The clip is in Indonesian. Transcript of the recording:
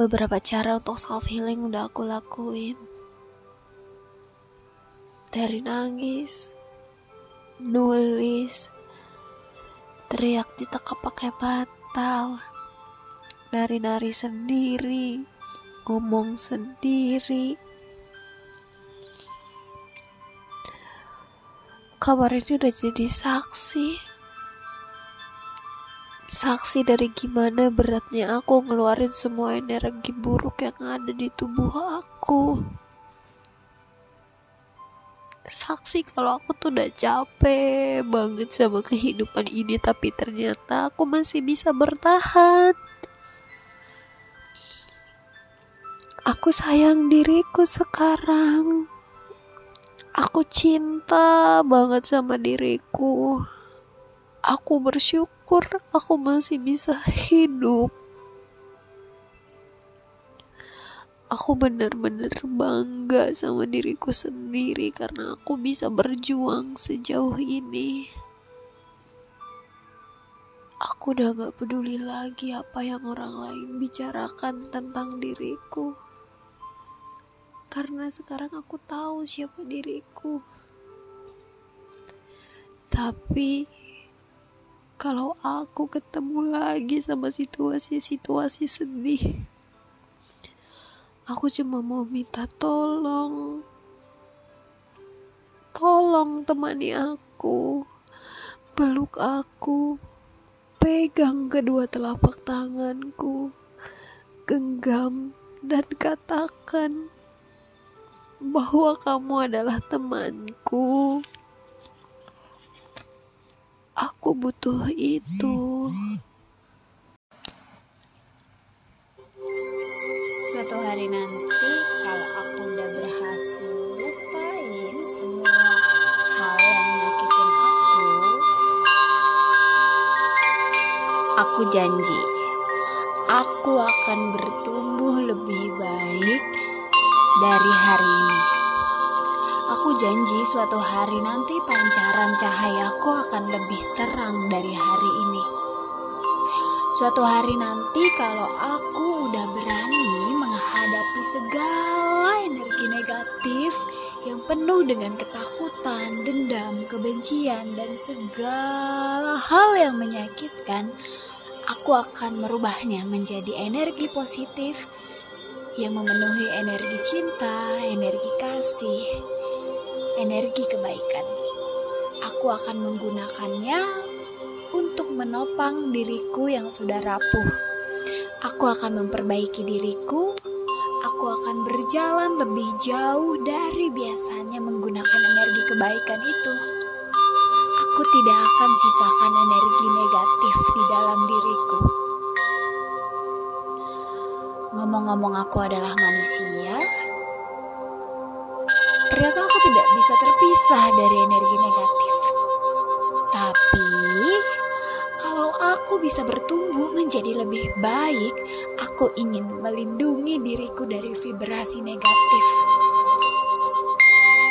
beberapa cara untuk self healing udah aku lakuin. Dari nangis nulis teriak ditekap pakai bantal nari-nari sendiri ngomong sendiri. Kabar ini udah jadi saksi saksi dari gimana beratnya aku ngeluarin semua energi buruk yang ada di tubuh aku. Saksi kalau aku tuh udah capek banget sama kehidupan ini tapi ternyata aku masih bisa bertahan. Aku sayang diriku sekarang. Aku cinta banget sama diriku. Aku bersyukur aku masih bisa hidup. Aku benar-benar bangga sama diriku sendiri karena aku bisa berjuang sejauh ini. Aku udah gak peduli lagi apa yang orang lain bicarakan tentang diriku karena sekarang aku tahu siapa diriku. Tapi kalau aku ketemu lagi sama situasi-situasi sedih, aku cuma mau minta tolong. Tolong temani aku, peluk aku, pegang kedua telapak tanganku, genggam dan katakan bahwa kamu adalah temanku. Aku butuh itu. Suatu hari nanti, kalau aku udah berhasil lupain semua hal yang nyakitin aku, aku janji aku akan bertumbuh lebih baik dari hari ini. Aku janji suatu hari nanti pancaran cahayaku akan lebih terang dari hari ini. Suatu hari nanti kalau aku udah berani menghadapi segala energi negatif yang penuh dengan ketakutan, dendam, kebencian, dan segala hal yang menyakitkan, aku akan merubahnya menjadi energi positif yang memenuhi energi cinta, energi kasih, energi kebaikan. Aku akan menggunakannya untuk menopang diriku yang sudah rapuh. Aku akan memperbaiki diriku. Aku akan berjalan lebih jauh dari biasanya menggunakan energi kebaikan itu. Aku tidak akan sisakan energi negatif di dalam diriku. Ngomong-ngomong aku adalah manusia, ternyata aku tidak bisa terpisah dari energi negatif. Tapi, kalau aku bisa bertumbuh menjadi lebih baik, aku ingin melindungi diriku dari vibrasi negatif.